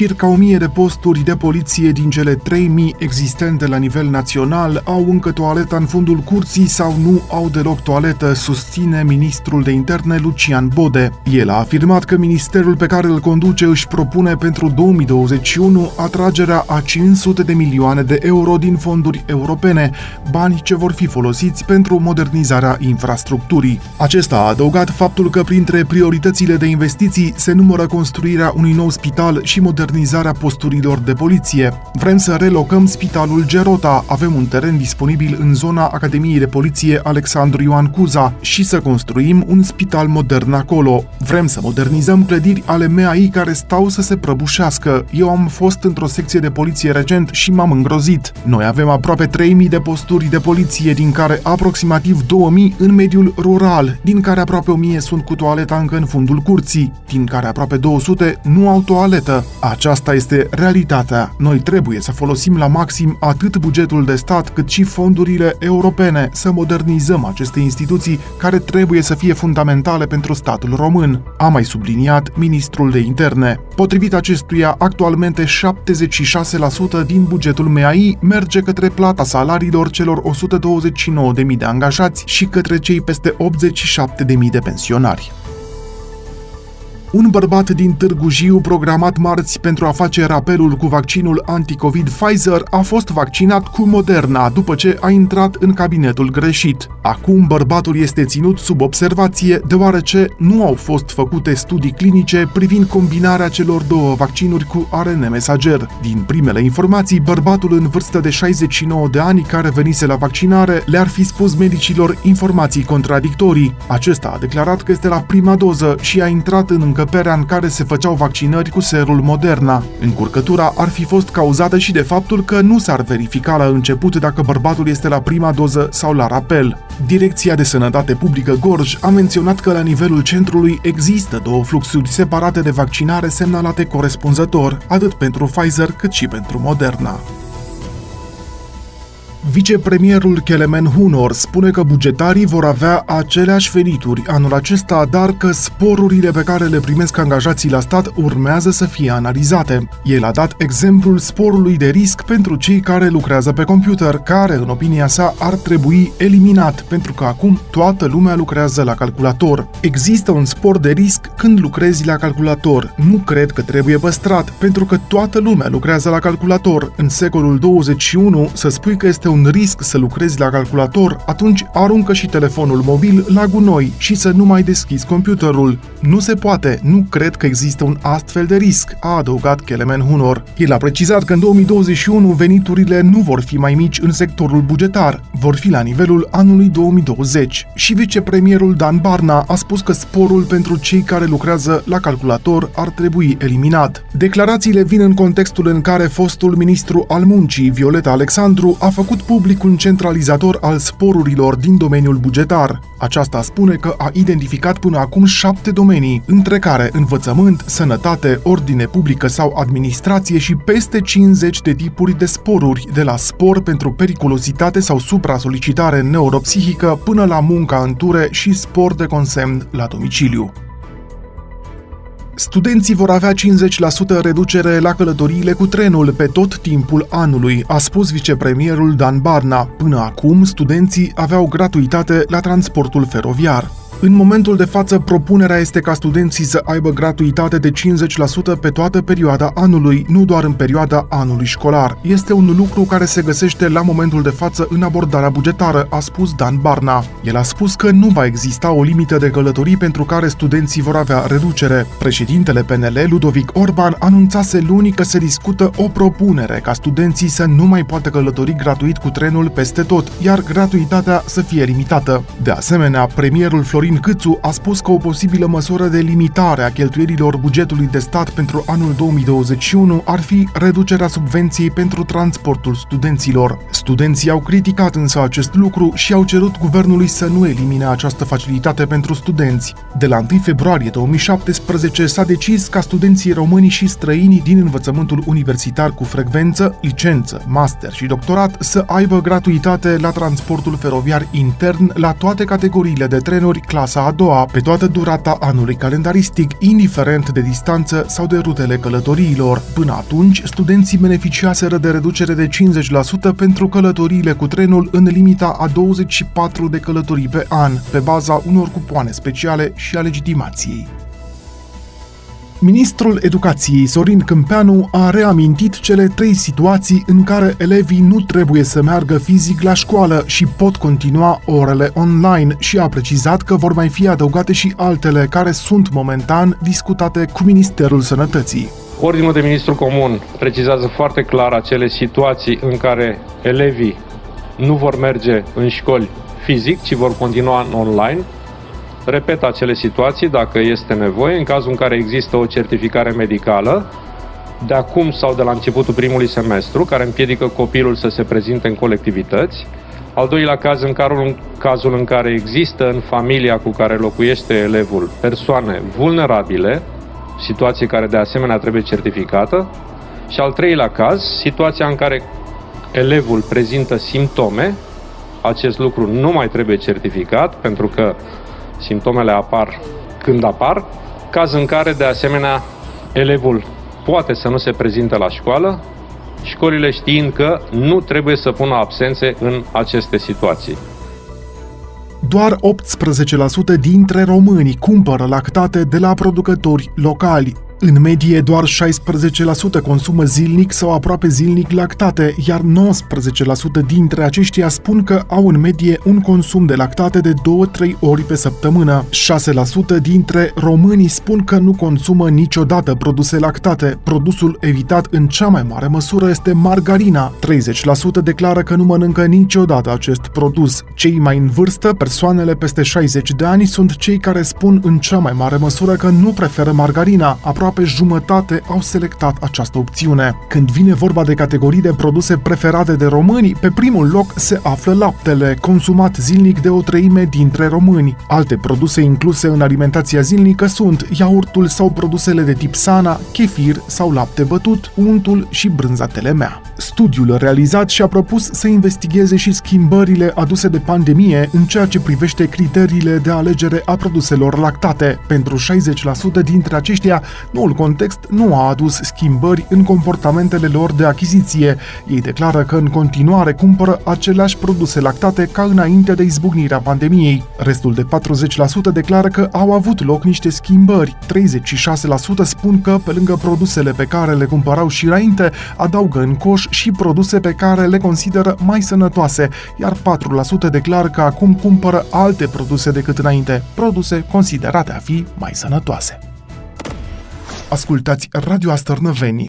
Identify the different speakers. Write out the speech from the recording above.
Speaker 1: Circa 1000 de posturi de poliție din cele 3000 existente la nivel național au încă toaleta în fundul curții sau nu au deloc toaletă, susține ministrul de interne Lucian Bode. El a afirmat că ministerul pe care îl conduce își propune pentru 2021 atragerea a 500 de milioane de euro din fonduri europene, bani ce vor fi folosiți pentru modernizarea infrastructurii. Acesta a adăugat faptul că printre prioritățile de investiții se numără construirea unui nou spital și modernizarea modernizarea posturilor de poliție. Vrem să relocăm Spitalul Gerota, avem un teren disponibil în zona Academiei de Poliție Alexandru Ioan Cuza și să construim un spital modern acolo. Vrem să modernizăm clădiri ale MEAI care stau să se prăbușească. Eu am fost într-o secție de poliție recent și m-am îngrozit. Noi avem aproape 3000 de posturi de poliție, din care aproximativ 2000 în mediul rural, din care aproape 1000 sunt cu toaleta încă în fundul curții, din care aproape 200 nu au toaletă. Aceasta este realitatea. Noi trebuie să folosim la maxim atât bugetul de stat cât și fondurile europene să modernizăm aceste instituții care trebuie să fie fundamentale pentru statul român, a mai subliniat ministrul de interne. Potrivit acestuia, actualmente 76% din bugetul MEAI merge către plata salariilor celor 129.000 de angajați și către cei peste 87.000 de pensionari. Un bărbat din Târgu Jiu, programat marți pentru a face rapelul cu vaccinul anticovid Pfizer, a fost vaccinat cu Moderna după ce a intrat în cabinetul greșit. Acum bărbatul este ținut sub observație deoarece nu au fost făcute studii clinice privind combinarea celor două vaccinuri cu ARN mesager. Din primele informații, bărbatul în vârstă de 69 de ani care venise la vaccinare le-ar fi spus medicilor informații contradictorii. Acesta a declarat că este la prima doză și a intrat în încăperea în care se făceau vaccinări cu serul Moderna. Încurcătura ar fi fost cauzată și de faptul că nu s-ar verifica la început dacă bărbatul este la prima doză sau la rapel. Direcția de Sănătate Publică Gorj a menționat că la nivelul centrului există două fluxuri separate de vaccinare semnalate corespunzător, atât pentru Pfizer cât și pentru Moderna. Vicepremierul Kelemen Hunor spune că bugetarii vor avea aceleași venituri anul acesta, dar că sporurile pe care le primesc angajații la stat urmează să fie analizate. El a dat exemplul sporului de risc pentru cei care lucrează pe computer, care, în opinia sa, ar trebui eliminat, pentru că acum toată lumea lucrează la calculator. Există un spor de risc când lucrezi la calculator. Nu cred că trebuie păstrat, pentru că toată lumea lucrează la calculator. În secolul 21, să spui că este un risc să lucrezi la calculator, atunci aruncă și telefonul mobil la gunoi și să nu mai deschizi computerul. Nu se poate, nu cred că există un astfel de risc, a adăugat Kelemen Hunor. El a precizat că în 2021 veniturile nu vor fi mai mici în sectorul bugetar, vor fi la nivelul anului 2020. Și vicepremierul Dan Barna a spus că sporul pentru cei care lucrează la calculator ar trebui eliminat. Declarațiile vin în contextul în care fostul ministru al muncii, Violeta Alexandru, a făcut făcut public un centralizator al sporurilor din domeniul bugetar. Aceasta spune că a identificat până acum șapte domenii, între care învățământ, sănătate, ordine publică sau administrație și peste 50 de tipuri de sporuri, de la spor pentru periculositate sau supra-solicitare neuropsihică până la munca în ture și spor de consemn la domiciliu. Studenții vor avea 50% reducere la călătoriile cu trenul pe tot timpul anului, a spus vicepremierul Dan Barna. Până acum, studenții aveau gratuitate la transportul feroviar. În momentul de față, propunerea este ca studenții să aibă gratuitate de 50% pe toată perioada anului, nu doar în perioada anului școlar. Este un lucru care se găsește la momentul de față în abordarea bugetară, a spus Dan Barna. El a spus că nu va exista o limită de călătorii pentru care studenții vor avea reducere. Președintele PNL, Ludovic Orban, anunțase luni că se discută o propunere ca studenții să nu mai poată călători gratuit cu trenul peste tot, iar gratuitatea să fie limitată. De asemenea, premierul Florin Florin Câțu a spus că o posibilă măsură de limitare a cheltuielilor bugetului de stat pentru anul 2021 ar fi reducerea subvenției pentru transportul studenților. Studenții au criticat însă acest lucru și au cerut guvernului să nu elimine această facilitate pentru studenți. De la 1 februarie 2017 s-a decis ca studenții români și străini din învățământul universitar cu frecvență, licență, master și doctorat să aibă gratuitate la transportul feroviar intern la toate categoriile de trenuri, clasa a doua pe toată durata anului calendaristic, indiferent de distanță sau de rutele călătoriilor. Până atunci, studenții beneficiaseră de reducere de 50% pentru călătoriile cu trenul în limita a 24 de călătorii pe an, pe baza unor cupoane speciale și a legitimației. Ministrul Educației Sorin Câmpeanu a reamintit cele trei situații în care elevii nu trebuie să meargă fizic la școală și pot continua orele online și a precizat că vor mai fi adăugate și altele care sunt momentan discutate cu Ministerul Sănătății.
Speaker 2: Ordinul de ministru comun precizează foarte clar acele situații în care elevii nu vor merge în școli fizic, ci vor continua în online, repetă acele situații dacă este nevoie, în cazul în care există o certificare medicală, de acum sau de la începutul primului semestru, care împiedică copilul să se prezinte în colectivități. Al doilea caz, în cazul în care există în familia cu care locuiește elevul persoane vulnerabile, situație care de asemenea trebuie certificată. Și al treilea caz, situația în care elevul prezintă simptome, acest lucru nu mai trebuie certificat pentru că simptomele apar când apar, caz în care, de asemenea, elevul poate să nu se prezinte la școală, școlile știind că nu trebuie să pună absențe în aceste situații.
Speaker 1: Doar 18% dintre români cumpără lactate de la producători locali. În medie, doar 16% consumă zilnic sau aproape zilnic lactate, iar 19% dintre aceștia spun că au în medie un consum de lactate de 2-3 ori pe săptămână. 6% dintre românii spun că nu consumă niciodată produse lactate. Produsul evitat în cea mai mare măsură este margarina. 30% declară că nu mănâncă niciodată acest produs. Cei mai în vârstă, persoanele peste 60 de ani, sunt cei care spun în cea mai mare măsură că nu preferă margarina. Aproape aproape jumătate au selectat această opțiune. Când vine vorba de categorii de produse preferate de români, pe primul loc se află laptele, consumat zilnic de o treime dintre români. Alte produse incluse în alimentația zilnică sunt iaurtul sau produsele de tip sana, chefir sau lapte bătut, untul și brânza telemea. Studiul realizat și-a propus să investigheze și schimbările aduse de pandemie în ceea ce privește criteriile de alegere a produselor lactate. Pentru 60% dintre aceștia, noul context nu a adus schimbări în comportamentele lor de achiziție. Ei declară că în continuare cumpără aceleași produse lactate ca înainte de izbucnirea pandemiei. Restul de 40% declară că au avut loc niște schimbări. 36% spun că, pe lângă produsele pe care le cumpărau și înainte, adaugă în coș și produse pe care le consideră mai sănătoase, iar 4% declară că acum cumpără alte produse decât înainte, produse considerate a fi mai sănătoase. Ascultați Radio Astărnăveni